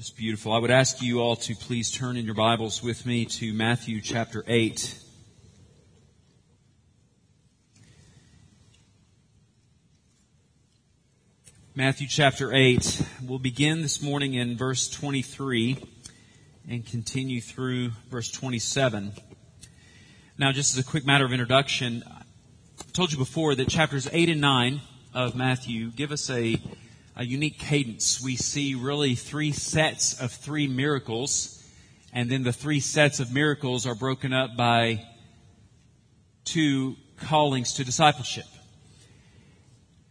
Just beautiful. I would ask you all to please turn in your Bibles with me to Matthew chapter 8. Matthew chapter 8. We'll begin this morning in verse 23 and continue through verse 27. Now, just as a quick matter of introduction, I told you before that chapters 8 and 9 of Matthew give us a a unique cadence. We see really three sets of three miracles, and then the three sets of miracles are broken up by two callings to discipleship.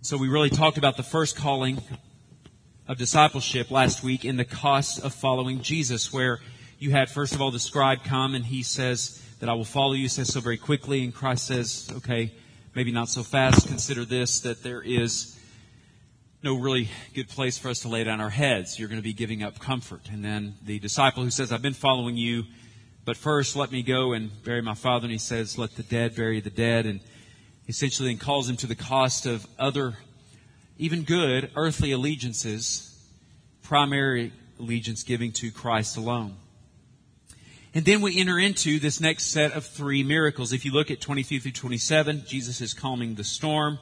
So we really talked about the first calling of discipleship last week in the cost of following Jesus, where you had first of all the scribe come and he says that I will follow you, says so very quickly, and Christ says, okay, maybe not so fast. Consider this, that there is no really good place for us to lay down our heads. You're going to be giving up comfort. And then the disciple who says, I've been following you, but first let me go and bury my father. And he says, let the dead bury the dead. And essentially then calls him to the cost of other, even good earthly allegiances, primary allegiance giving to Christ alone. And then we enter into this next set of three miracles. If you look at 23 through 27, Jesus is calming the storm.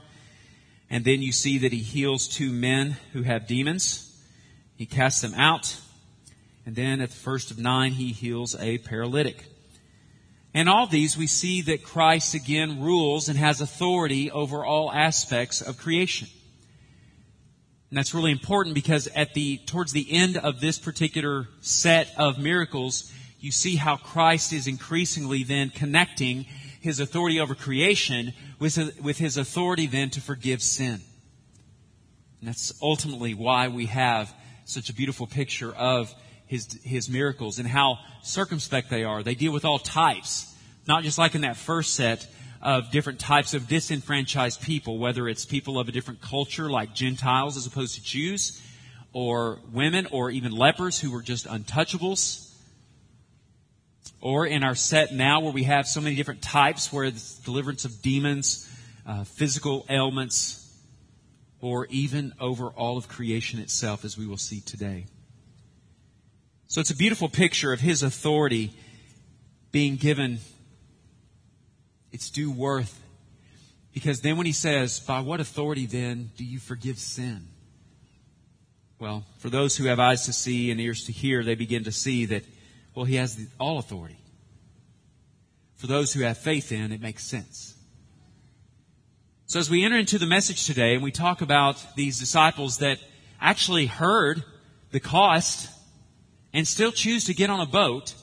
And then you see that he heals two men who have demons. He casts them out. And then at the first of nine, he heals a paralytic. And all these, we see that Christ again rules and has authority over all aspects of creation. And that's really important because at the, towards the end of this particular set of miracles, you see how Christ is increasingly then connecting his authority over creation with, with his authority then to forgive sin. And that's ultimately why we have such a beautiful picture of his, his miracles and how circumspect they are. They deal with all types, not just like in that first set of different types of disenfranchised people, whether it's people of a different culture like Gentiles as opposed to Jews, or women, or even lepers who were just untouchables or in our set now where we have so many different types where it's deliverance of demons, uh, physical ailments, or even over all of creation itself, as we will see today. So it's a beautiful picture of his authority being given its due worth. Because then when he says, By what authority then do you forgive sin? Well, for those who have eyes to see and ears to hear, they begin to see that well, he has all authority. For those who have faith in, it makes sense. So as we enter into the message today and we talk about these disciples that actually heard the cost and still choose to get on a boat,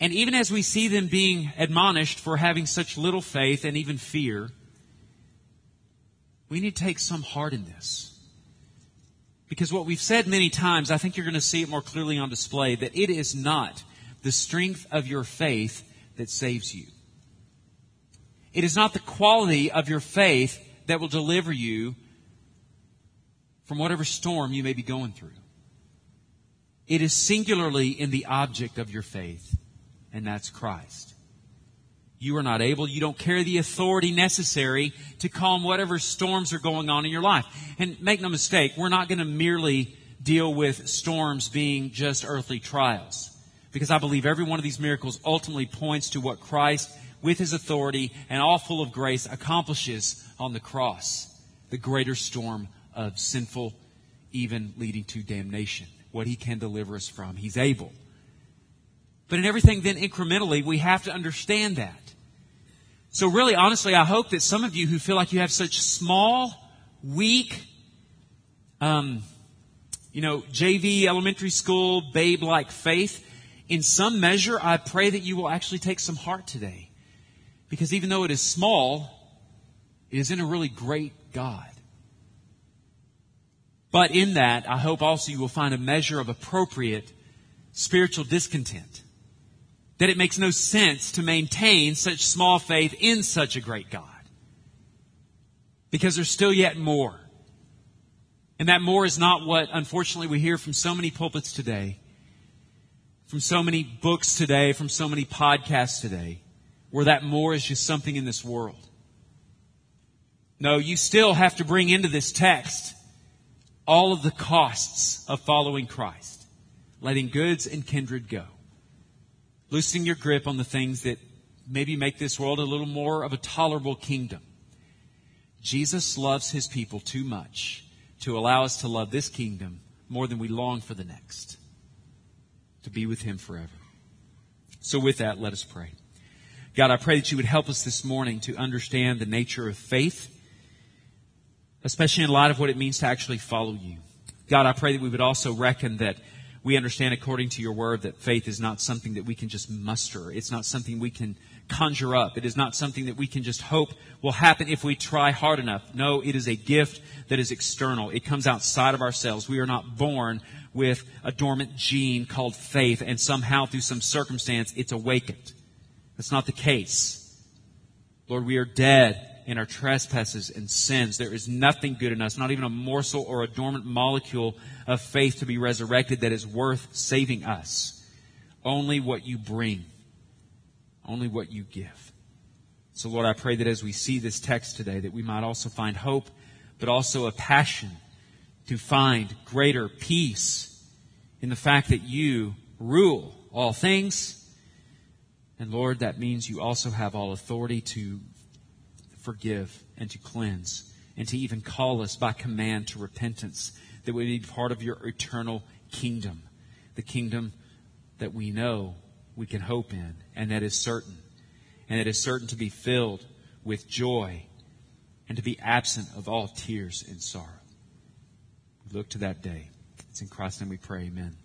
and even as we see them being admonished for having such little faith and even fear, we need to take some heart in this. Because what we've said many times, I think you're going to see it more clearly on display, that it is not the strength of your faith that saves you. It is not the quality of your faith that will deliver you from whatever storm you may be going through. It is singularly in the object of your faith, and that's Christ. You are not able, you don't carry the authority necessary to calm whatever storms are going on in your life. And make no mistake, we're not going to merely deal with storms being just earthly trials. Because I believe every one of these miracles ultimately points to what Christ, with his authority and all full of grace, accomplishes on the cross. The greater storm of sinful, even leading to damnation. What he can deliver us from. He's able. But in everything then incrementally, we have to understand that. So really, honestly, I hope that some of you who feel like you have such small, weak, um, you know, JV elementary school babe-like faith, in some measure, I pray that you will actually take some heart today. Because even though it is small, it is in a really great God. But in that, I hope also you will find a measure of appropriate spiritual discontent that it makes no sense to maintain such small faith in such a great God. Because there's still yet more. And that more is not what, unfortunately, we hear from so many pulpits today, from so many books today, from so many podcasts today, where that more is just something in this world. No, you still have to bring into this text all of the costs of following Christ, letting goods and kindred go, loosening your grip on the things that maybe make this world a little more of a tolerable kingdom. Jesus loves his people too much to allow us to love this kingdom more than we long for the next, to be with him forever. So with that, let us pray. God, I pray that you would help us this morning to understand the nature of faith, especially in light of what it means to actually follow you. God, I pray that we would also reckon that we understand according to your word that faith is not something that we can just muster. It's not something we can conjure up. It is not something that we can just hope will happen if we try hard enough. No, it is a gift that is external. It comes outside of ourselves. We are not born with a dormant gene called faith and somehow through some circumstance it's awakened. That's not the case. Lord, we are dead in our trespasses and sins. There is nothing good in us, not even a morsel or a dormant molecule of faith to be resurrected that is worth saving us. Only what you bring only what you give. So, Lord, I pray that as we see this text today, that we might also find hope, but also a passion to find greater peace in the fact that you rule all things. And Lord, that means you also have all authority to forgive and to cleanse and to even call us by command to repentance that we be part of your eternal kingdom, the kingdom that we know we can hope in, and that is certain. And it is certain to be filled with joy and to be absent of all tears and sorrow. We look to that day. It's in Christ's name we pray. Amen.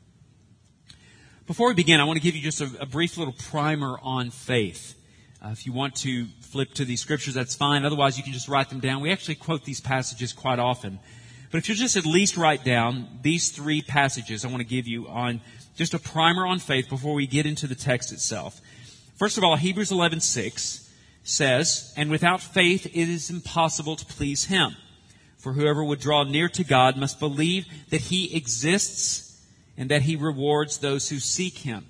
Before we begin, I want to give you just a, a brief little primer on faith. Uh, if you want to flip to these scriptures, that's fine. Otherwise, you can just write them down. We actually quote these passages quite often. But if you just at least write down these three passages I want to give you on just a primer on faith before we get into the text itself. First of all, Hebrews 11:6 says, "And without faith it is impossible to please him. For whoever would draw near to God must believe that he exists and that he rewards those who seek him."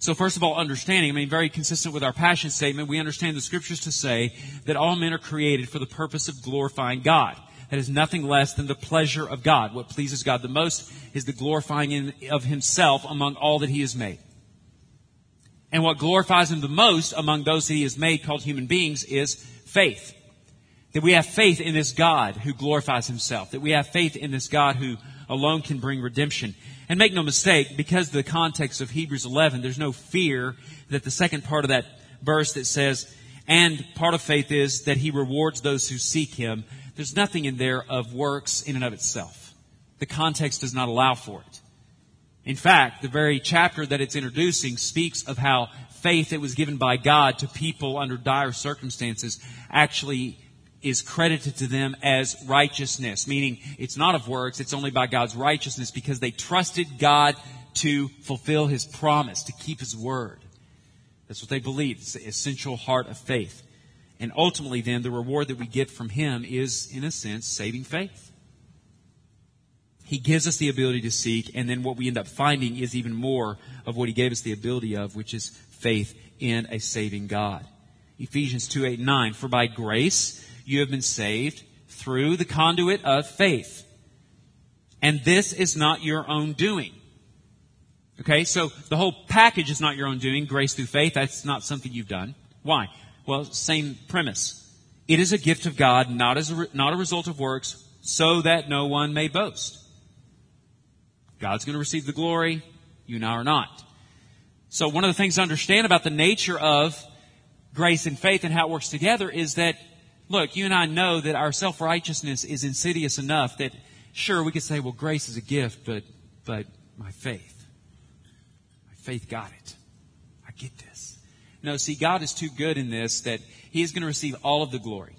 So first of all, understanding, I mean, very consistent with our passion statement, we understand the scriptures to say that all men are created for the purpose of glorifying God that is nothing less than the pleasure of God. What pleases God the most is the glorifying of himself among all that he has made. And what glorifies him the most among those that he has made called human beings is faith. That we have faith in this God who glorifies himself. That we have faith in this God who alone can bring redemption. And make no mistake, because the context of Hebrews 11, there's no fear that the second part of that verse that says, and part of faith is that he rewards those who seek him there's nothing in there of works in and of itself. The context does not allow for it. In fact, the very chapter that it's introducing speaks of how faith that was given by God to people under dire circumstances actually is credited to them as righteousness, meaning it's not of works, it's only by God's righteousness because they trusted God to fulfill His promise, to keep His word. That's what they believed. It's the essential heart of faith. And ultimately, then, the reward that we get from Him is, in a sense, saving faith. He gives us the ability to seek, and then what we end up finding is even more of what He gave us the ability of, which is faith in a saving God. Ephesians 2 8 9. For by grace you have been saved through the conduit of faith. And this is not your own doing. Okay, so the whole package is not your own doing, grace through faith. That's not something you've done. Why? Well, same premise. It is a gift of God, not as a, not a result of works, so that no one may boast. God's going to receive the glory, you and I are not. So one of the things to understand about the nature of grace and faith and how it works together is that, look, you and I know that our self-righteousness is insidious enough that, sure, we could say, well, grace is a gift, but, but my faith, my faith got it. I get this. No, see, God is too good in this that He is going to receive all of the glory.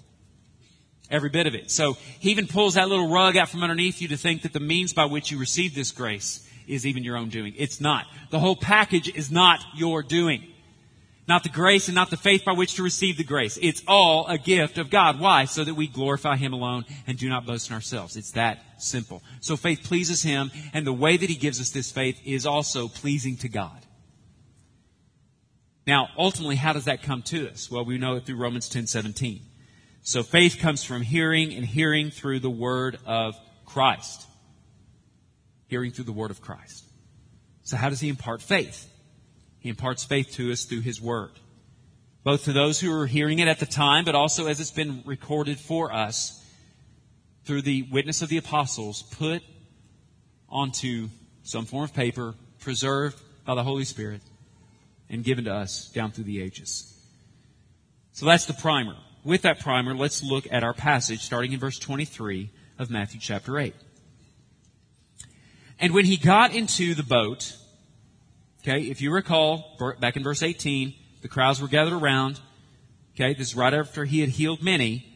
Every bit of it. So He even pulls that little rug out from underneath you to think that the means by which you receive this grace is even your own doing. It's not. The whole package is not your doing. Not the grace and not the faith by which to receive the grace. It's all a gift of God. Why? So that we glorify Him alone and do not boast in ourselves. It's that simple. So faith pleases Him, and the way that He gives us this faith is also pleasing to God. Now, ultimately, how does that come to us? Well, we know it through Romans 10 17. So faith comes from hearing and hearing through the word of Christ. Hearing through the word of Christ. So how does he impart faith? He imparts faith to us through his word. Both to those who are hearing it at the time, but also as it's been recorded for us through the witness of the apostles, put onto some form of paper, preserved by the Holy Spirit, and given to us down through the ages. So that's the primer. With that primer, let's look at our passage starting in verse 23 of Matthew chapter 8. And when he got into the boat, okay, if you recall, back in verse 18, the crowds were gathered around. Okay, this is right after he had healed many.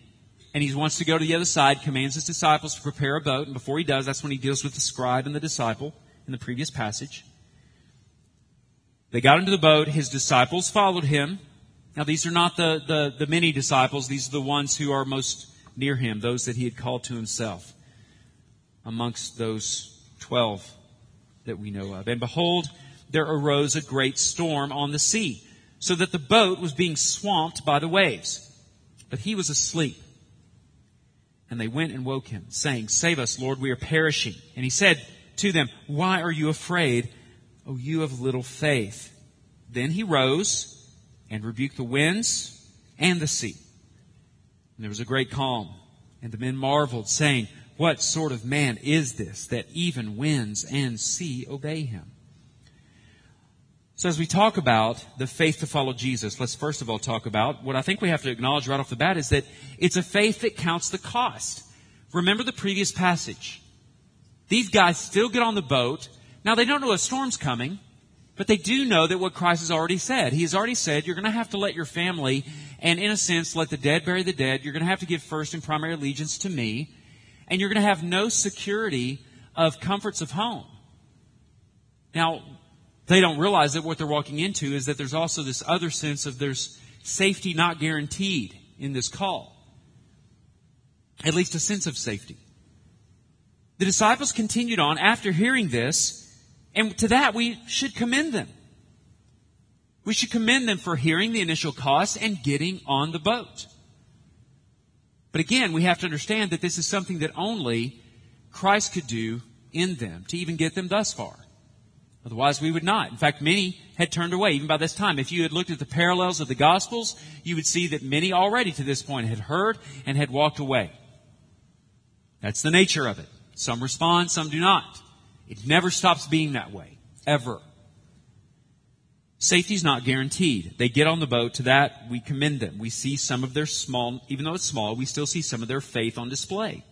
And he wants to go to the other side, commands his disciples to prepare a boat. And before he does, that's when he deals with the scribe and the disciple in the previous passage. They got into the boat. His disciples followed him. Now, these are not the, the, the many disciples. These are the ones who are most near him, those that he had called to himself amongst those twelve that we know of. And behold, there arose a great storm on the sea, so that the boat was being swamped by the waves. But he was asleep. And they went and woke him, saying, Save us, Lord, we are perishing. And he said to them, Why are you afraid, O you of little faith? Then he rose and rebuked the winds and the sea. And there was a great calm. And the men marveled, saying, What sort of man is this that even winds and sea obey him? So as we talk about the faith to follow Jesus, let's first of all talk about what I think we have to acknowledge right off the bat is that it's a faith that counts the cost. Remember the previous passage. These guys still get on the boat. Now they don't know a storm's coming, but they do know that what Christ has already said. He has already said, you're going to have to let your family, and in a sense, let the dead bury the dead. You're going to have to give first and primary allegiance to me, and you're going to have no security of comforts of home. Now, they don't realize that what they're walking into is that there's also this other sense of there's safety not guaranteed in this call. At least a sense of safety. The disciples continued on after hearing this, and to that we should commend them. We should commend them for hearing the initial cost and getting on the boat. But again, we have to understand that this is something that only Christ could do in them to even get them thus far. Otherwise, we would not. In fact, many had turned away even by this time. If you had looked at the parallels of the Gospels, you would see that many already to this point had heard and had walked away. That's the nature of it. Some respond, some do not. It never stops being that way. Ever. Safety is not guaranteed. They get on the boat. To that, we commend them. We see some of their small, even though it's small, we still see some of their faith on display.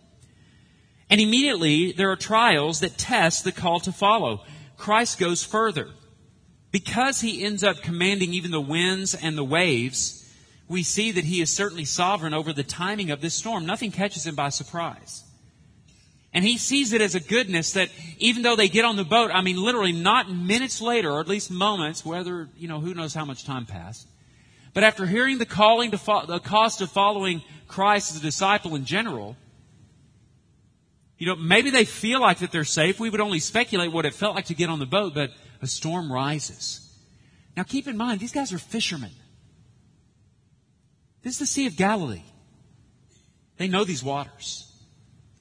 And immediately, there are trials that test the call to follow. Christ goes further. Because he ends up commanding even the winds and the waves, we see that he is certainly sovereign over the timing of this storm. Nothing catches him by surprise. And he sees it as a goodness that even though they get on the boat, I mean, literally not minutes later, or at least moments, whether, you know, who knows how much time passed. But after hearing the calling to fo- the cost of following Christ as a disciple in general, you know, maybe they feel like that they're safe. We would only speculate what it felt like to get on the boat, but a storm rises. Now keep in mind, these guys are fishermen. This is the Sea of Galilee. They know these waters.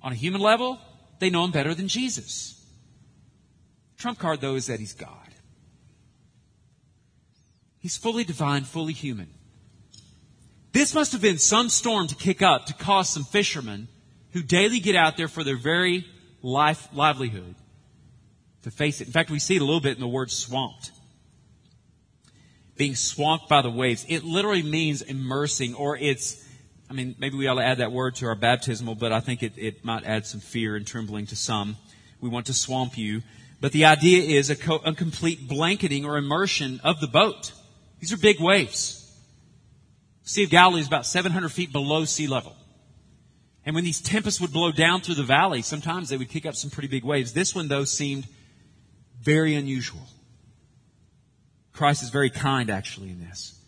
On a human level, they know him better than Jesus. Trump card, though, is that he's God. He's fully divine, fully human. This must have been some storm to kick up to cause some fishermen who daily get out there for their very life, livelihood to face it. In fact, we see it a little bit in the word swamped. Being swamped by the waves. It literally means immersing, or it's, I mean, maybe we ought to add that word to our baptismal, but I think it, it might add some fear and trembling to some. We want to swamp you. But the idea is a, co- a complete blanketing or immersion of the boat. These are big waves. Sea of Galilee is about 700 feet below sea level. And when these tempests would blow down through the valley, sometimes they would kick up some pretty big waves. This one, though, seemed very unusual. Christ is very kind, actually, in this.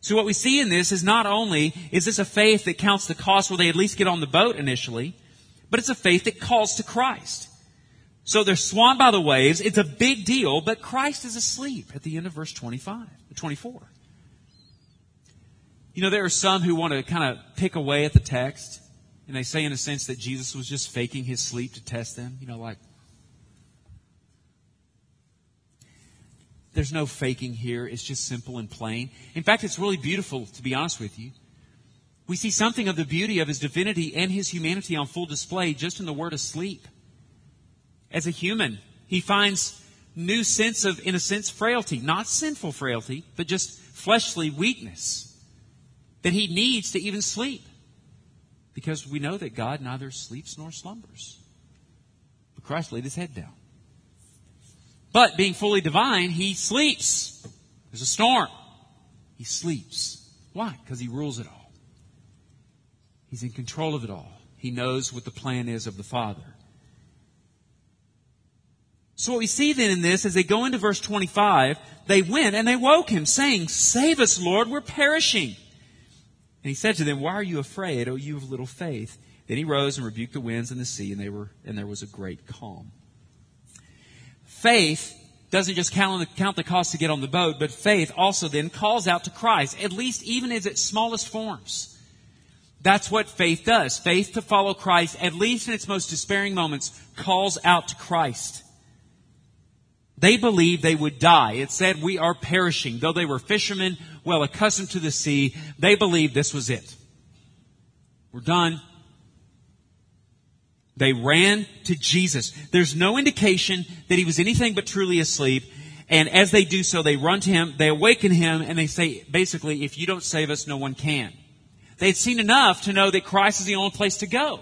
So what we see in this is not only is this a faith that counts the cost where they at least get on the boat initially, but it's a faith that calls to Christ. So they're swamped by the waves. It's a big deal, but Christ is asleep at the end of verse 25, 24. You know, there are some who want to kind of pick away at the text And they say, in a sense, that Jesus was just faking his sleep to test them. You know, like, there's no faking here. It's just simple and plain. In fact, it's really beautiful, to be honest with you. We see something of the beauty of his divinity and his humanity on full display just in the word asleep. As a human, he finds new sense of, in a sense, frailty. Not sinful frailty, but just fleshly weakness. That he needs to even sleep because we know that God neither sleeps nor slumbers. But Christ laid his head down. But being fully divine, he sleeps. There's a storm. He sleeps. Why? Because he rules it all. He's in control of it all. He knows what the plan is of the Father. So what we see then in this, as they go into verse 25, they went and they woke him, saying, Save us, Lord, we're perishing. And he said to them, Why are you afraid, O you of little faith? Then he rose and rebuked the winds and the sea, and they were and there was a great calm. Faith doesn't just count the, count the cost to get on the boat, but faith also then calls out to Christ, at least even in its smallest forms. That's what faith does. Faith to follow Christ, at least in its most despairing moments, calls out to Christ. They believed they would die. It said, we are perishing. Though they were fishermen, well accustomed to the sea, they believed this was it. We're done. They ran to Jesus. There's no indication that he was anything but truly asleep. And as they do so, they run to him, they awaken him, and they say, basically, if you don't save us, no one can. They had seen enough to know that Christ is the only place to go.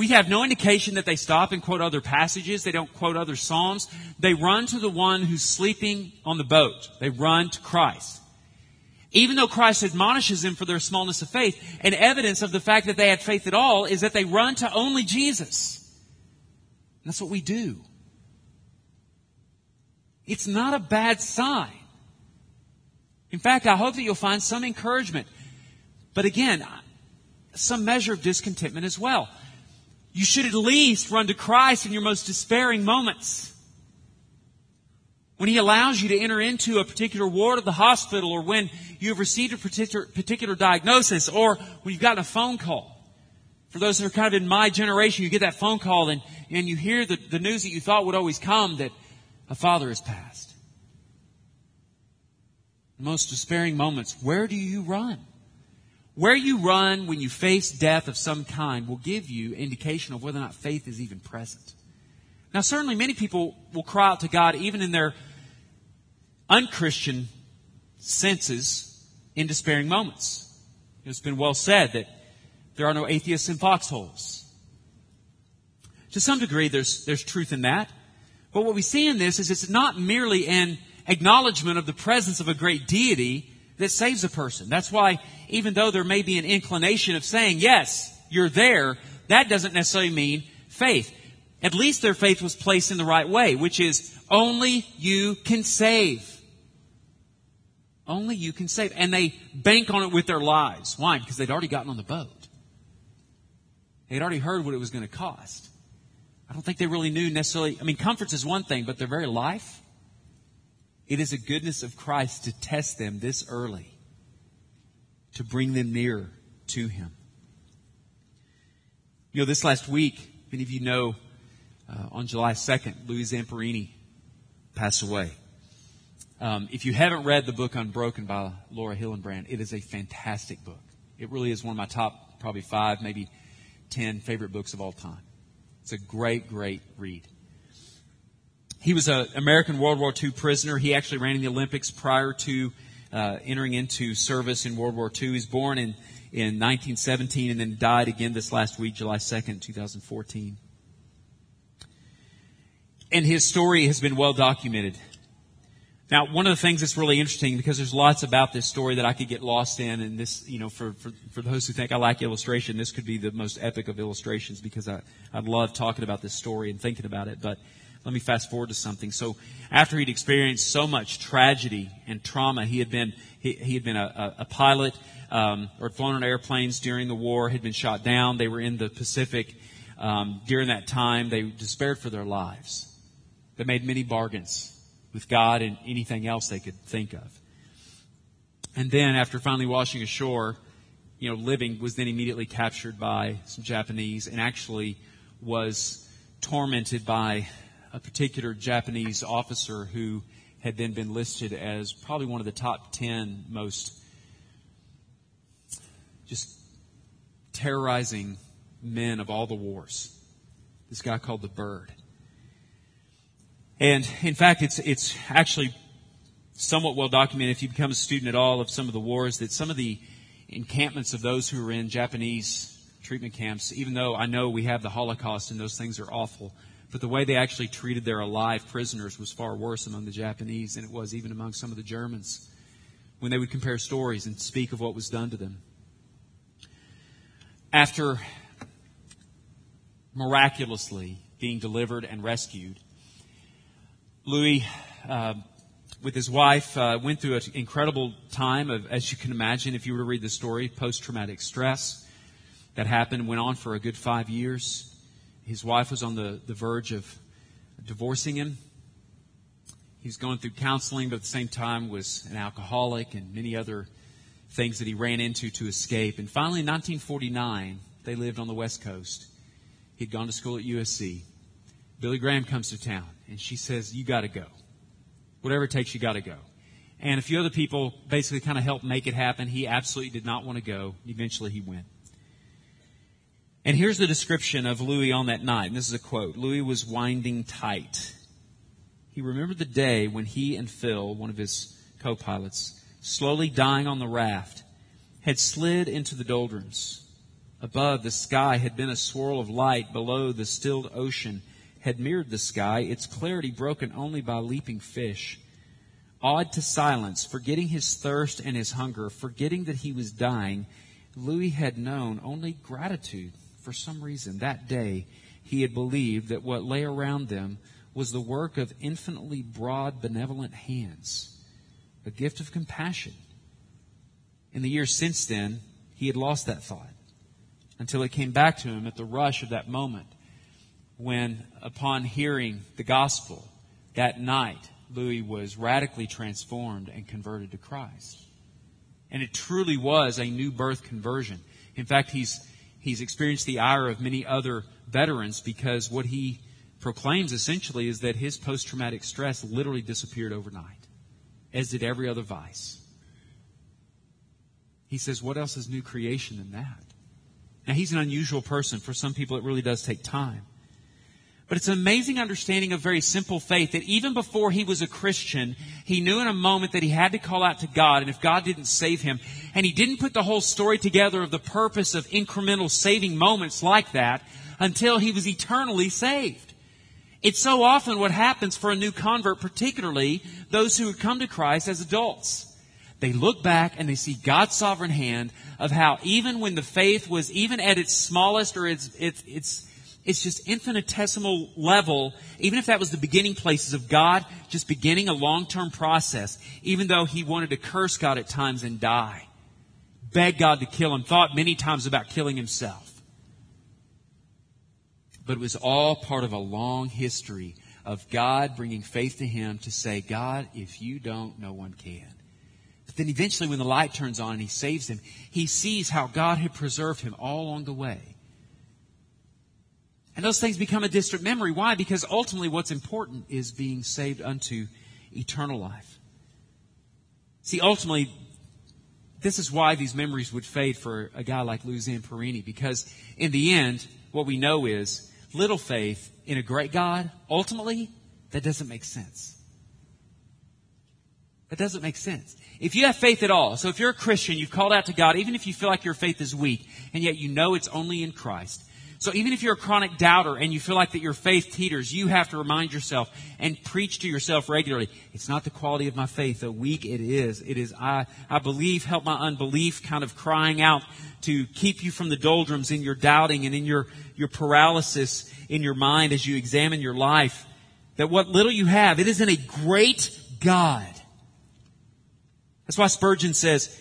We have no indication that they stop and quote other passages. They don't quote other Psalms. They run to the one who's sleeping on the boat. They run to Christ. Even though Christ admonishes them for their smallness of faith, and evidence of the fact that they had faith at all is that they run to only Jesus. That's what we do. It's not a bad sign. In fact, I hope that you'll find some encouragement. But again, some measure of discontentment as well. You should at least run to Christ in your most despairing moments. When He allows you to enter into a particular ward of the hospital or when you have received a particular, particular diagnosis or when you've gotten a phone call. For those that are kind of in my generation, you get that phone call and, and you hear the, the news that you thought would always come that a father has passed. The most despairing moments, where do you run? Where you run when you face death of some kind will give you indication of whether or not faith is even present. Now, certainly many people will cry out to God even in their unchristian senses in despairing moments. It's been well said that there are no atheists in foxholes. To some degree, there's, there's truth in that. But what we see in this is it's not merely an acknowledgement of the presence of a great deity, that saves a person. That's why even though there may be an inclination of saying, yes, you're there, that doesn't necessarily mean faith. At least their faith was placed in the right way, which is only you can save. Only you can save. And they bank on it with their lives. Why? Because they'd already gotten on the boat. They'd already heard what it was going to cost. I don't think they really knew necessarily. I mean, comforts is one thing, but their very life, it is a goodness of Christ to test them this early, to bring them nearer to Him. You know, this last week, many of you know, uh, on July 2nd, Louis Zamperini passed away. Um, if you haven't read the book Unbroken by Laura Hillenbrand, it is a fantastic book. It really is one of my top, probably five, maybe ten favorite books of all time. It's a great, great read. He was an American World War II prisoner. He actually ran in the Olympics prior to uh, entering into service in World War II. He was born in, in 1917 and then died again this last week, July 2nd, 2014. And his story has been well documented. Now, one of the things that's really interesting, because there's lots about this story that I could get lost in, and this, you know, for, for, for those who think I like illustration, this could be the most epic of illustrations because I, I love talking about this story and thinking about it. But let me fast forward to something. So after he'd experienced so much tragedy and trauma, he had been, he, he had been a, a, a pilot, um, or flown on airplanes during the war, had been shot down. They were in the Pacific. Um, during that time, they despaired for their lives. They made many bargains with God and anything else they could think of. And then after finally washing ashore, you know, living was then immediately captured by some Japanese and actually was tormented by a particular Japanese officer who had then been listed as probably one of the top 10 most just terrorizing men of all the wars. This guy called the Bird. And in fact, it's, it's actually somewhat well documented if you become a student at all of some of the wars that some of the encampments of those who were in Japanese treatment camps, even though I know we have the Holocaust and those things are awful, but the way they actually treated their alive prisoners was far worse among the Japanese than it was even among some of the Germans when they would compare stories and speak of what was done to them. After miraculously being delivered and rescued, Louis, uh, with his wife, uh, went through an incredible time of, as you can imagine, if you were to read the story, post-traumatic stress that happened, went on for a good five years. His wife was on the, the verge of divorcing him. He was going through counseling, but at the same time was an alcoholic and many other things that he ran into to escape. And finally, in 1949, they lived on the West Coast. He'd gone to school at USC. Billy Graham comes to town, and she says, You got to go. Whatever it takes, you got to go. And a few other people basically kind of helped make it happen. He absolutely did not want to go. Eventually, he went. And here's the description of Louis on that night. And this is a quote Louis was winding tight. He remembered the day when he and Phil, one of his co pilots, slowly dying on the raft, had slid into the doldrums. Above, the sky had been a swirl of light. Below, the stilled ocean had mirrored the sky, its clarity broken only by leaping fish. Awed to silence, forgetting his thirst and his hunger, forgetting that he was dying, Louis had known only gratitude for some reason, that day, he had believed that what lay around them was the work of infinitely broad, benevolent hands, a gift of compassion. In the years since then, he had lost that thought until it came back to him at the rush of that moment when, upon hearing the gospel that night, Louis was radically transformed and converted to Christ. And it truly was a new birth conversion. In fact, he's he's experienced the ire of many other veterans because what he proclaims essentially is that his post traumatic stress literally disappeared overnight, as did every other vice. He says, What else is new creation than that? Now, he's an unusual person. For some people, it really does take time. But it's an amazing understanding of very simple faith that even before he was a Christian, he knew in a moment that he had to call out to God, and if God didn't save him, and he didn't put the whole story together of the purpose of incremental saving moments like that until he was eternally saved. It's so often what happens for a new convert, particularly those who come to Christ as adults. They look back and they see God's sovereign hand of how even when the faith was even at its smallest or its, its, its it's just infinitesimal level, even if that was the beginning places of God just beginning a long term process, even though he wanted to curse God at times and die, beg God to kill him, thought many times about killing himself. But it was all part of a long history of God bringing faith to him to say, God, if you don't, no one can. But then eventually, when the light turns on and he saves him, he sees how God had preserved him all along the way. And those things become a distant memory. Why? Because ultimately what's important is being saved unto eternal life. See, ultimately, this is why these memories would fade for a guy like Louis Zamperini, because in the end, what we know is little faith in a great God, ultimately, that doesn't make sense. That doesn't make sense. If you have faith at all, so if you're a Christian, you've called out to God, even if you feel like your faith is weak, and yet you know it's only in Christ, so even if you're a chronic doubter and you feel like that your faith teeters, you have to remind yourself and preach to yourself regularly. It's not the quality of my faith, though weak it is. It is I, I believe, help my unbelief, kind of crying out to keep you from the doldrums in your doubting and in your, your paralysis in your mind as you examine your life. That what little you have, it is in a great God. That's why Spurgeon says,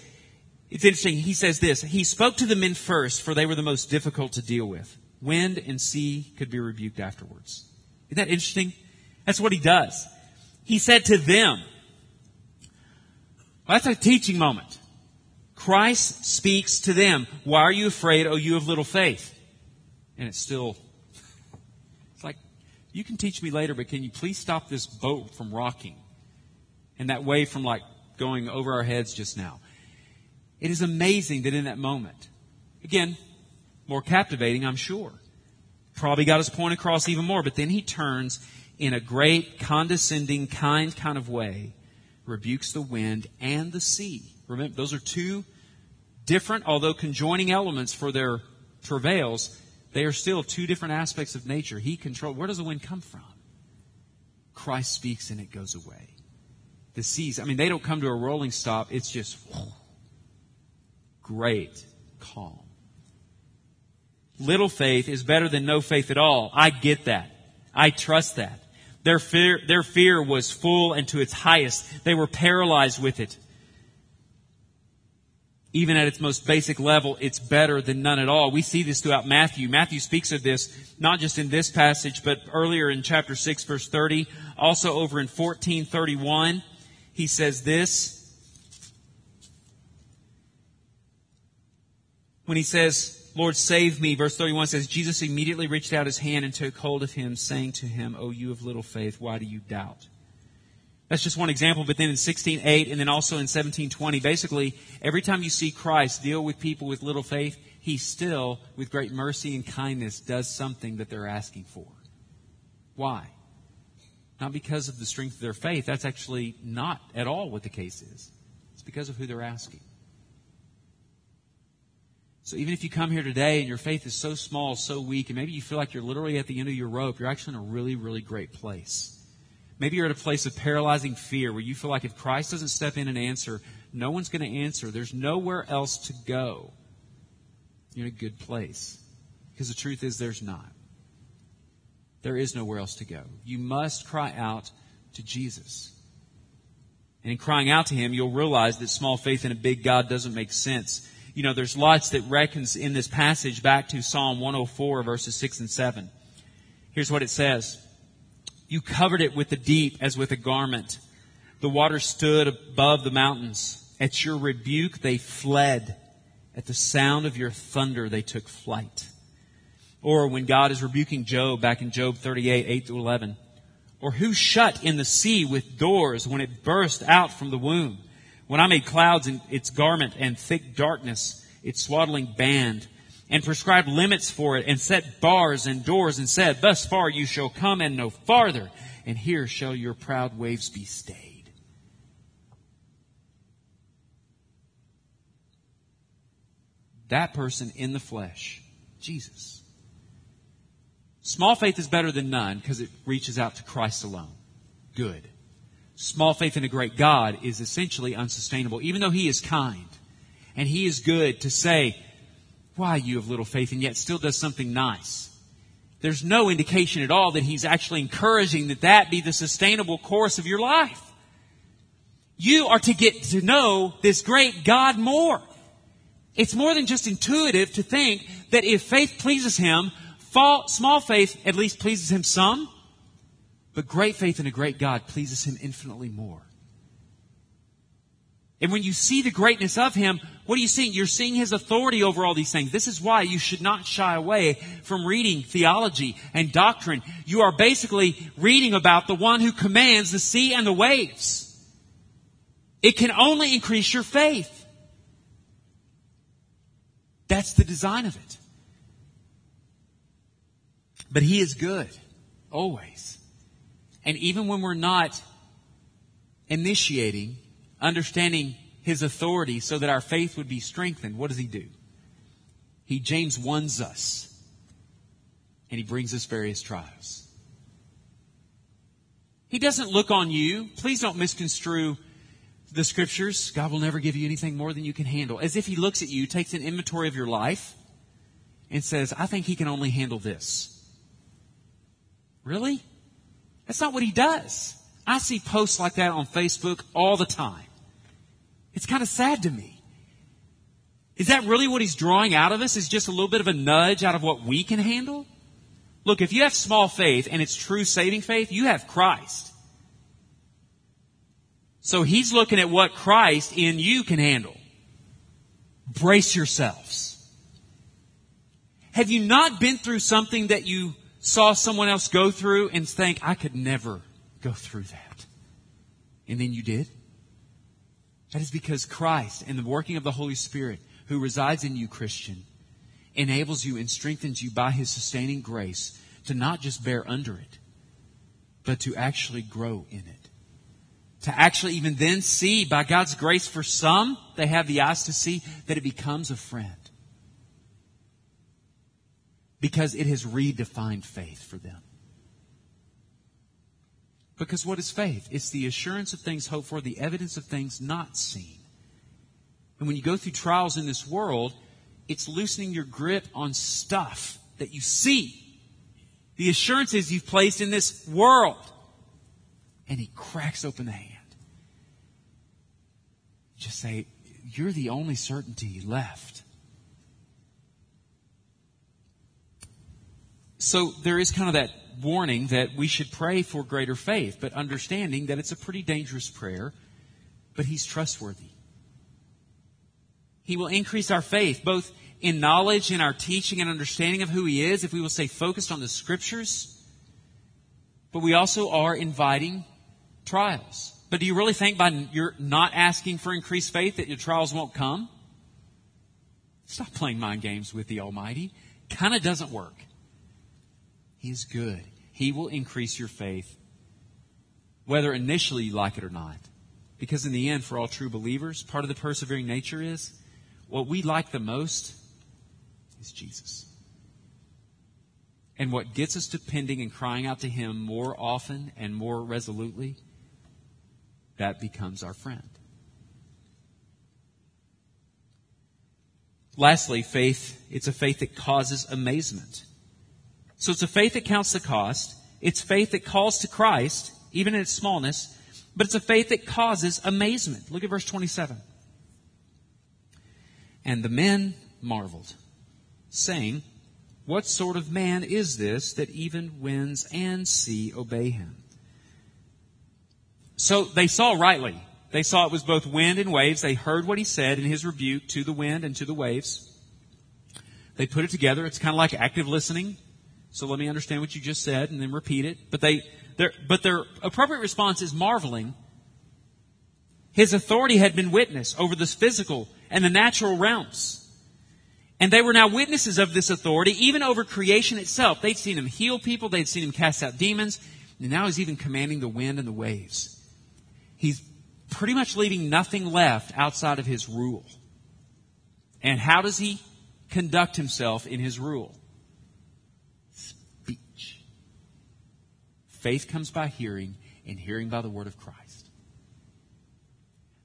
it's interesting. He says this. He spoke to the men first, for they were the most difficult to deal with. Wind and sea could be rebuked afterwards. Isn't that interesting? That's what he does. He said to them, well, that's a teaching moment. Christ speaks to them. Why are you afraid, O you of little faith? And it's still, it's like, you can teach me later, but can you please stop this boat from rocking? And that wave from like going over our heads just now. It is amazing that in that moment, again, more captivating, I'm sure. Probably got his point across even more, but then he turns in a great, condescending, kind kind of way, rebukes the wind and the sea. Remember, those are two different, although conjoining elements for their travails. They are still two different aspects of nature. He controls. Where does the wind come from? Christ speaks and it goes away. The seas, I mean, they don't come to a rolling stop. It's just great calm. Little faith is better than no faith at all. I get that. I trust that. Their fear, their fear was full and to its highest. They were paralyzed with it. Even at its most basic level, it's better than none at all. We see this throughout Matthew. Matthew speaks of this not just in this passage, but earlier in chapter 6 verse 30, also over in 1431, he says this. When he says, Lord, save me. Verse 31 says, Jesus immediately reached out his hand and took hold of him, saying to him, O you of little faith, why do you doubt? That's just one example, but then in 16.8 and then also in 17.20, basically, every time you see Christ deal with people with little faith, he still, with great mercy and kindness, does something that they're asking for. Why? Not because of the strength of their faith. That's actually not at all what the case is. It's because of who they're asking. So even if you come here today and your faith is so small, so weak, and maybe you feel like you're literally at the end of your rope, you're actually in a really, really great place. Maybe you're at a place of paralyzing fear where you feel like if Christ doesn't step in and answer, no one's going to answer. There's nowhere else to go. You're in a good place. Because the truth is, there's not. There is nowhere else to go. You must cry out to Jesus. And in crying out to Him, you'll realize that small faith in a big God doesn't make sense you know, there's lots that reckons in this passage back to Psalm 104 verses 6 and 7. Here's what it says. You covered it with the deep as with a garment. The water stood above the mountains. At your rebuke they fled. At the sound of your thunder they took flight. Or when God is rebuking Job back in Job 38, 8 to 11. Or who shut in the sea with doors when it burst out from the womb? When I made clouds in its garment and thick darkness its swaddling band, and prescribed limits for it, and set bars and doors, and said, Thus far you shall come and no farther, and here shall your proud waves be stayed. That person in the flesh, Jesus. Small faith is better than none because it reaches out to Christ alone. Good small faith in a great God is essentially unsustainable, even though He is kind and He is good to say, why you have little faith and yet still does something nice. There's no indication at all that He's actually encouraging that that be the sustainable course of your life. You are to get to know this great God more. It's more than just intuitive to think that if faith pleases Him, small faith at least pleases Him some, but great faith in a great God pleases Him infinitely more. And when you see the greatness of Him, what are you seeing? You're seeing His authority over all these things. This is why you should not shy away from reading theology and doctrine. You are basically reading about the one who commands the sea and the waves. It can only increase your faith. That's the design of it. But He is good. Always. And even when we're not initiating, understanding his authority so that our faith would be strengthened, what does he do? He James ones us and he brings us various trials. He doesn't look on you. Please don't misconstrue the scriptures. God will never give you anything more than you can handle. As if he looks at you, takes an inventory of your life, and says, I think he can only handle this. Really? That's not what he does. I see posts like that on Facebook all the time. It's kind of sad to me. Is that really what he's drawing out of us? Is just a little bit of a nudge out of what we can handle? Look, if you have small faith and it's true saving faith, you have Christ. So he's looking at what Christ in you can handle. brace yourselves. Have you not been through something that you saw someone else go through and think, I could never go through that? And then you did? That is because Christ and the working of the Holy Spirit who resides in you, Christian, enables you and strengthens you by his sustaining grace to not just bear under it, but to actually grow in it. To actually even then see by God's grace for some, they have the eyes to see that it becomes a friend. Because it has redefined faith for them. Because what is faith? It's the assurance of things hoped for, the evidence of things not seen. And when you go through trials in this world, it's loosening your grip on stuff that you see the assurances you've placed in this world. And he cracks open the hand. Just say, You're the only certainty left. So there is kind of that warning that we should pray for greater faith, but understanding that it's a pretty dangerous prayer, but he's trustworthy. He will increase our faith, both in knowledge, in our teaching and understanding of who He is, if we will stay focused on the Scriptures. But we also are inviting trials. But do you really think by you're not asking for increased faith that your trials won't come? Stop playing mind games with the Almighty. Kind of doesn't work. He is good. He will increase your faith, whether initially you like it or not. Because in the end, for all true believers, part of the persevering nature is what we like the most is Jesus. And what gets us depending and crying out to Him more often and more resolutely, that becomes our friend. Lastly, faith, it's a faith that causes amazement. So it's a faith that counts the cost. It's faith that calls to Christ, even in its smallness, but it's a faith that causes amazement. Look at verse 27. And the men marveled saying, What sort of man is this that even winds and sea obey him? So they saw rightly. They saw it was both wind and waves. They heard what he said in his rebuke to the wind and to the waves. They put it together. It's kind of like active listening. So let me understand what you just said and then repeat it. But they, their, but their appropriate response is marveling. His authority had been witnessed over the physical and the natural realms. And they were now witnesses of this authority, even over creation itself. They'd seen him heal people, they'd seen him cast out demons, and now he's even commanding the wind and the waves. He's pretty much leaving nothing left outside of his rule. And how does he conduct himself in his rule? Faith comes by hearing, and hearing by the word of Christ.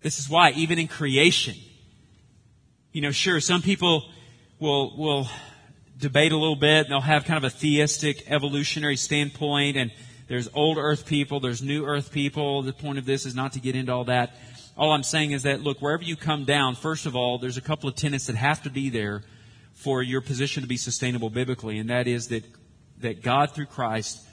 This is why, even in creation, you know, sure, some people will, will debate a little bit. And they'll have kind of a theistic evolutionary standpoint and there's old earth people, there's new earth people. The point of this is not to get into all that. All I'm saying is that, look, wherever you come down, first of all, there's a couple of tenets that have to be there for your position to be sustainable biblically, and that is that, that God through Christ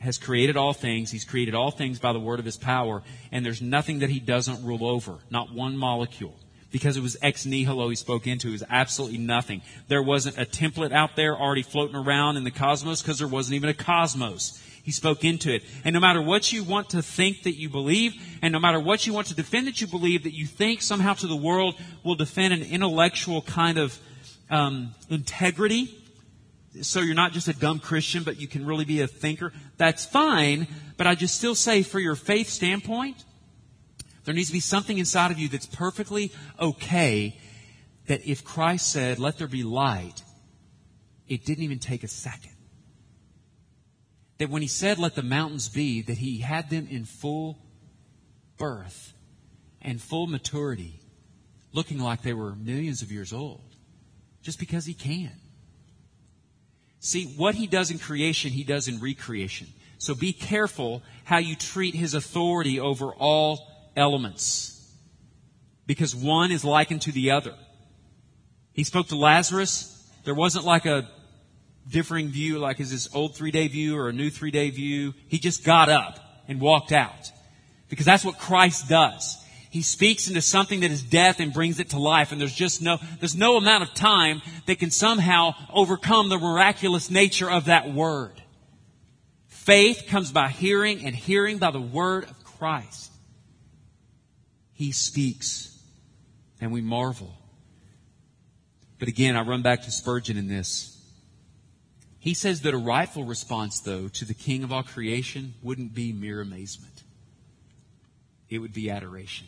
has created all things. He's created all things by the word of his power, and there's nothing that he doesn't rule over. Not one molecule because it was ex nihilo he spoke into. It was absolutely nothing. There wasn't a template out there already floating around in the cosmos because there wasn't even a cosmos. He spoke into it. And no matter what you want to think that you believe, and no matter what you want to defend that you believe, that you think somehow to the world will defend an intellectual kind of um, integrity, so you're not just a dumb Christian, but you can really be a thinker, that's fine. But I just still say, for your faith standpoint, there needs to be something inside of you that's perfectly okay that if Christ said, let there be light, it didn't even take a second. That when he said, let the mountains be, that he had them in full birth and full maturity, looking like they were millions of years old, just because he can. See, what he does in creation, he does in recreation. So be careful how you treat his authority over all elements because one is likened to the other. He spoke to Lazarus. There wasn't like a differing view, like is this old three day view or a new three day view. He just got up and walked out because that's what Christ does. He speaks into something that is death and brings it to life. And there's just no, there's no amount of time that can somehow overcome the miraculous nature of that word. Faith comes by hearing and hearing by the word of Christ. He speaks and we marvel. But again, I run back to Spurgeon in this. He says that a rightful response, though, to the King of all creation wouldn't be mere amazement. It would be adoration.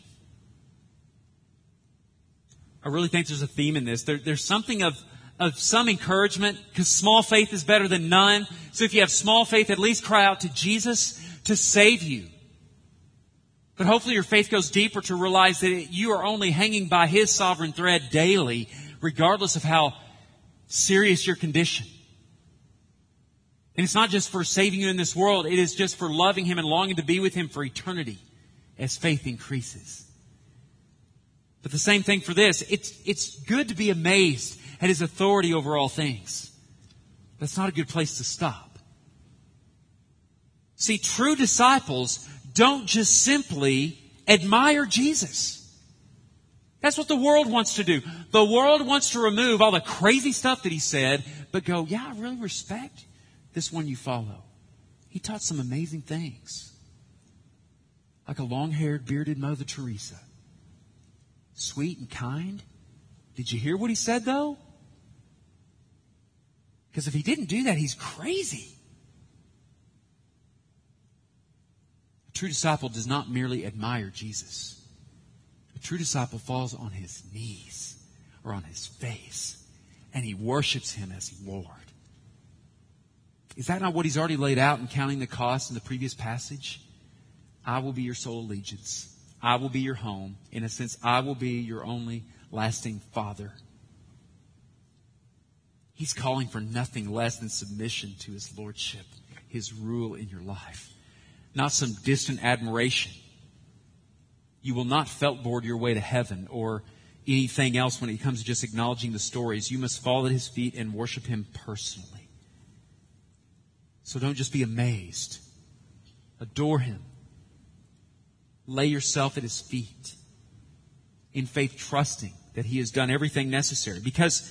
I really think there's a theme in this. There, there's something of, of some encouragement because small faith is better than none. So if you have small faith, at least cry out to Jesus to save you. But hopefully your faith goes deeper to realize that you are only hanging by His sovereign thread daily, regardless of how serious your condition. And it's not just for saving you in this world, it is just for loving Him and longing to be with Him for eternity as faith increases. But the same thing for this. It's, it's good to be amazed at His authority over all things. That's not a good place to stop. See, true disciples don't just simply admire Jesus. That's what the world wants to do. The world wants to remove all the crazy stuff that he said, but go, yeah, I really respect this one you follow. He taught some amazing things. Like a long haired, bearded Mother Teresa. Sweet and kind. Did you hear what he said, though? Because if he didn't do that, he's crazy. A true disciple does not merely admire Jesus. A true disciple falls on his knees or on his face and he worships him as Lord. Is that not what he's already laid out in counting the cost in the previous passage? I will be your sole allegiance. I will be your home. In a sense, I will be your only lasting father. He's calling for nothing less than submission to his lordship, his rule in your life, not some distant admiration. You will not felt board your way to heaven or anything else when it comes to just acknowledging the stories. You must fall at his feet and worship him personally. So don't just be amazed. Adore him. Lay yourself at his feet in faith, trusting that he has done everything necessary. Because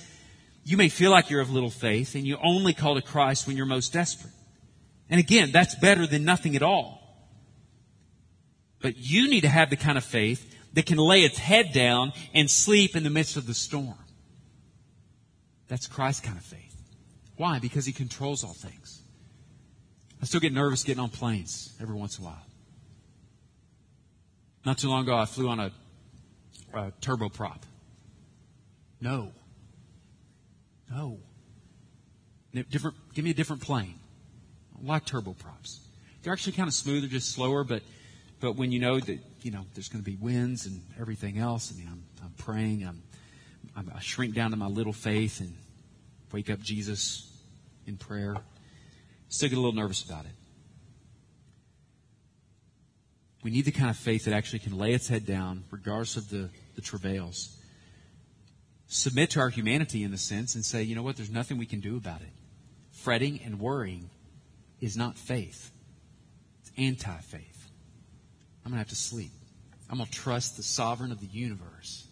you may feel like you're of little faith and you only call to Christ when you're most desperate. And again, that's better than nothing at all. But you need to have the kind of faith that can lay its head down and sleep in the midst of the storm. That's Christ's kind of faith. Why? Because he controls all things. I still get nervous getting on planes every once in a while. Not too long ago, I flew on a, a turboprop. No. No. Different, give me a different plane. Like turboprops. They're actually kind of smoother, just slower, but, but when you know that, you know, there's going to be winds and everything else, I mean, I'm, I'm praying, I'm, I'm, I shrink down to my little faith and wake up Jesus in prayer. Still get a little nervous about it. We need the kind of faith that actually can lay its head down, regardless of the, the travails. Submit to our humanity in the sense and say, you know what, there's nothing we can do about it. Fretting and worrying is not faith, it's anti faith. I'm going to have to sleep. I'm going to trust the sovereign of the universe.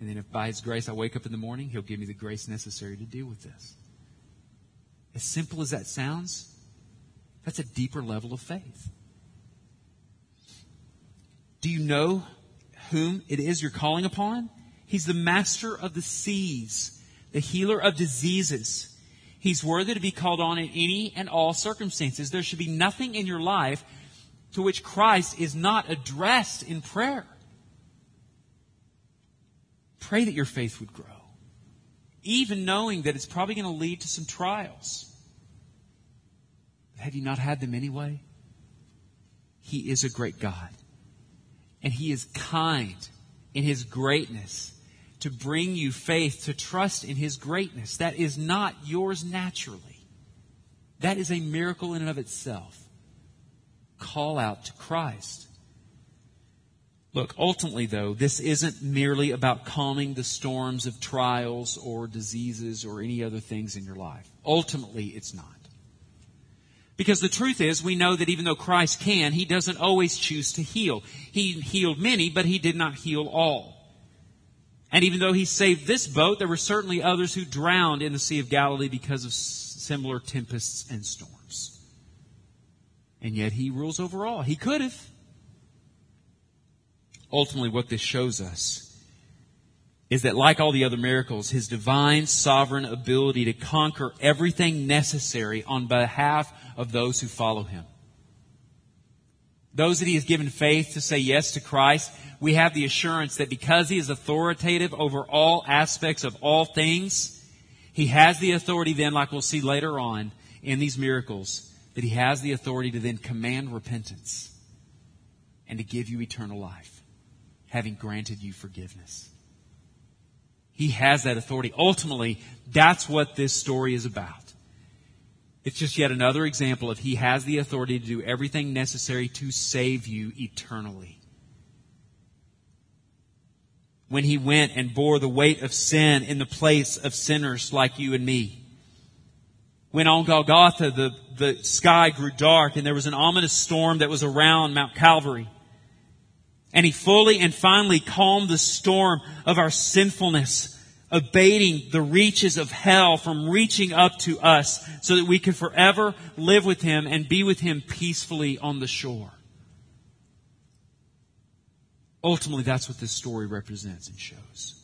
And then, if by His grace I wake up in the morning, He'll give me the grace necessary to deal with this. As simple as that sounds, that's a deeper level of faith. Do you know whom it is you're calling upon? He's the master of the seas, the healer of diseases. He's worthy to be called on in any and all circumstances. There should be nothing in your life to which Christ is not addressed in prayer. Pray that your faith would grow even knowing that it's probably going to lead to some trials. Have you not had them anyway? He is a great God. And He is kind in His greatness to bring you faith, to trust in His greatness. That is not yours naturally. That is a miracle in and of itself. Call out to Christ. Look, ultimately, though, this isn't merely about calming the storms of trials or diseases or any other things in your life. Ultimately, it's not. Because the truth is, we know that even though Christ can, He doesn't always choose to heal. He healed many, but He did not heal all. And even though He saved this boat, there were certainly others who drowned in the Sea of Galilee because of similar tempests and storms. And yet He rules over all. He could have. Ultimately, what this shows us is that like all the other miracles, his divine sovereign ability to conquer everything necessary on behalf of those who follow him. Those that he has given faith to say yes to Christ, we have the assurance that because he is authoritative over all aspects of all things, he has the authority then, like we'll see later on in these miracles, that he has the authority to then command repentance and to give you eternal life, having granted you forgiveness. He has that authority. Ultimately, that's what this story is about. It's just yet another example of He has the authority to do everything necessary to save you eternally. When He went and bore the weight of sin in the place of sinners like you and me. When on Golgotha the, the sky grew dark and there was an ominous storm that was around Mount Calvary. And he fully and finally calmed the storm of our sinfulness, abating the reaches of hell from reaching up to us so that we can forever live with him and be with him peacefully on the shore. Ultimately, that's what this story represents and shows.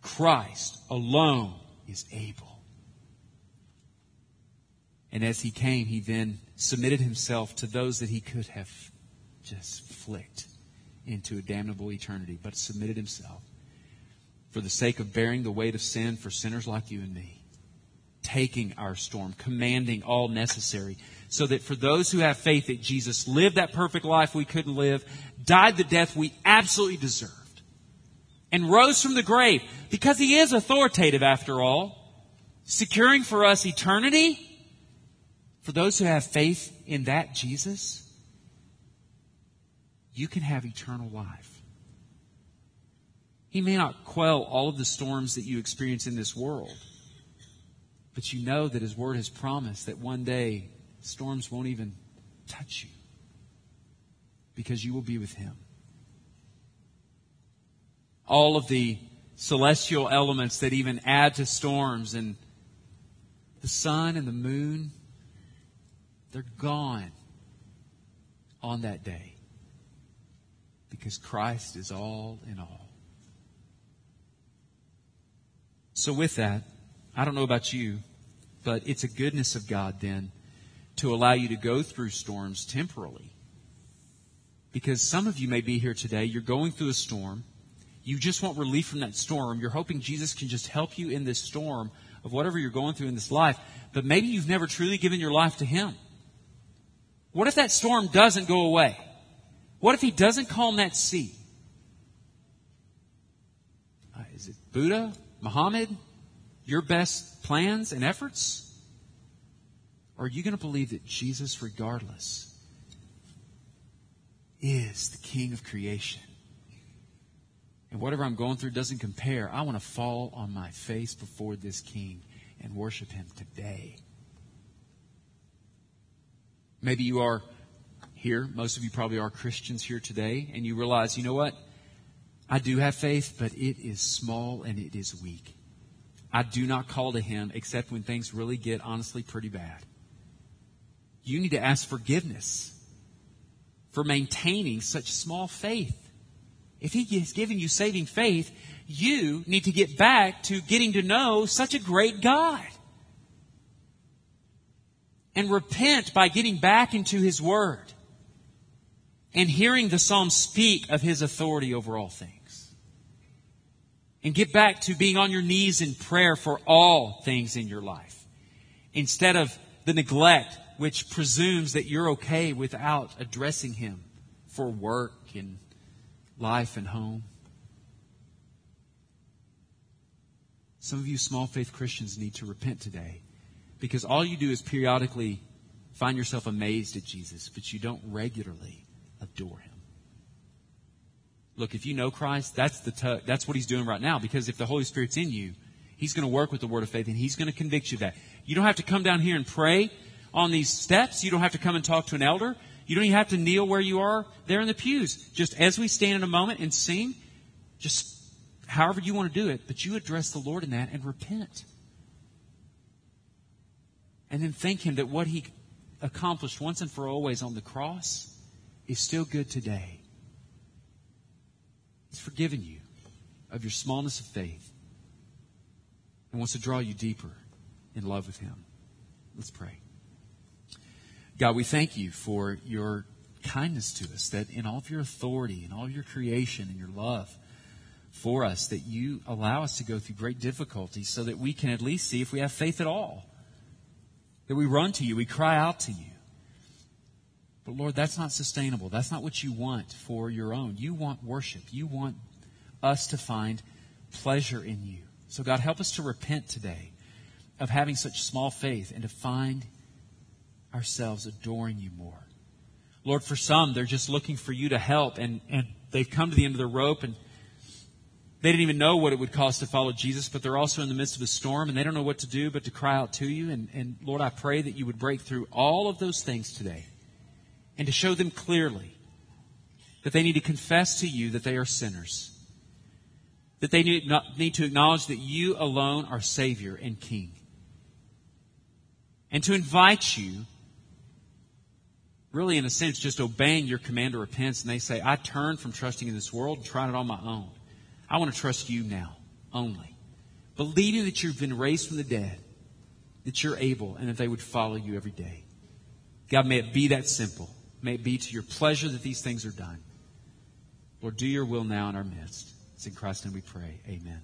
Christ alone is able. And as he came, he then submitted himself to those that he could have just flicked into a damnable eternity, but submitted himself for the sake of bearing the weight of sin for sinners like you and me, taking our storm, commanding all necessary, so that for those who have faith that Jesus lived that perfect life we couldn't live, died the death we absolutely deserved, and rose from the grave, because he is authoritative after all, securing for us eternity, for those who have faith in that Jesus, you can have eternal life. He may not quell all of the storms that you experience in this world, but you know that His Word has promised that one day storms won't even touch you because you will be with Him. All of the celestial elements that even add to storms and the sun and the moon, they're gone on that day because Christ is all in all. So, with that, I don't know about you, but it's a goodness of God then to allow you to go through storms temporarily. Because some of you may be here today, you're going through a storm, you just want relief from that storm, you're hoping Jesus can just help you in this storm of whatever you're going through in this life, but maybe you've never truly given your life to Him. What if that storm doesn't go away? What if he doesn't calm that sea? Uh, is it Buddha, Muhammad, your best plans and efforts? Or are you going to believe that Jesus, regardless, is the King of creation? And whatever I'm going through doesn't compare. I want to fall on my face before this King and worship Him today. Maybe you are here. Most of you probably are Christians here today, and you realize, you know what? I do have faith, but it is small and it is weak. I do not call to Him except when things really get honestly pretty bad. You need to ask forgiveness for maintaining such small faith. If He has given you saving faith, you need to get back to getting to know such a great God. And repent by getting back into His Word and hearing the psalm speak of his authority over all things. And get back to being on your knees in prayer for all things in your life. Instead of the neglect which presumes that you're okay without addressing him for work and life and home. Some of you small faith Christians need to repent today because all you do is periodically find yourself amazed at Jesus, but you don't regularly adore him. Look, if you know Christ, that's the t- that's what he's doing right now because if the Holy Spirit's in you, he's going to work with the word of faith and he's going to convict you of that. You don't have to come down here and pray on these steps. You don't have to come and talk to an elder. You don't even have to kneel where you are there in the pews. Just as we stand in a moment and sing, just however you want to do it, but you address the Lord in that and repent. And then thank Him that what He accomplished once and for always on the cross is still good today. He's forgiven you of your smallness of faith and wants to draw you deeper in love with Him. Let's pray. God, we thank you for your kindness to us, that in all of your authority and all of your creation and your love for us, that you allow us to go through great difficulties so that we can at least see if we have faith at all. That we run to you, we cry out to you. But Lord, that's not sustainable. That's not what you want for your own. You want worship. You want us to find pleasure in you. So, God, help us to repent today of having such small faith and to find ourselves adoring you more. Lord, for some, they're just looking for you to help, and, and they've come to the end of the rope, and they didn't even know what it would cost to follow Jesus, but they're also in the midst of a storm, and they don't know what to do but to cry out to you. And, and Lord, I pray that you would break through all of those things today and to show them clearly that they need to confess to you that they are sinners, that they need, to acknowledge that you alone are Savior and King, and to invite you, really in a sense, just obeying your command to repent, and they say, I turn from trusting in this world and trying it on my own. I want to trust you now only. Believing that you've been raised from the dead, that you're able, and that they would follow you every day. God, may it be that simple. May it be to your pleasure that these things are done. Lord, do your will now in our midst. It's in Christ's name we pray. Amen.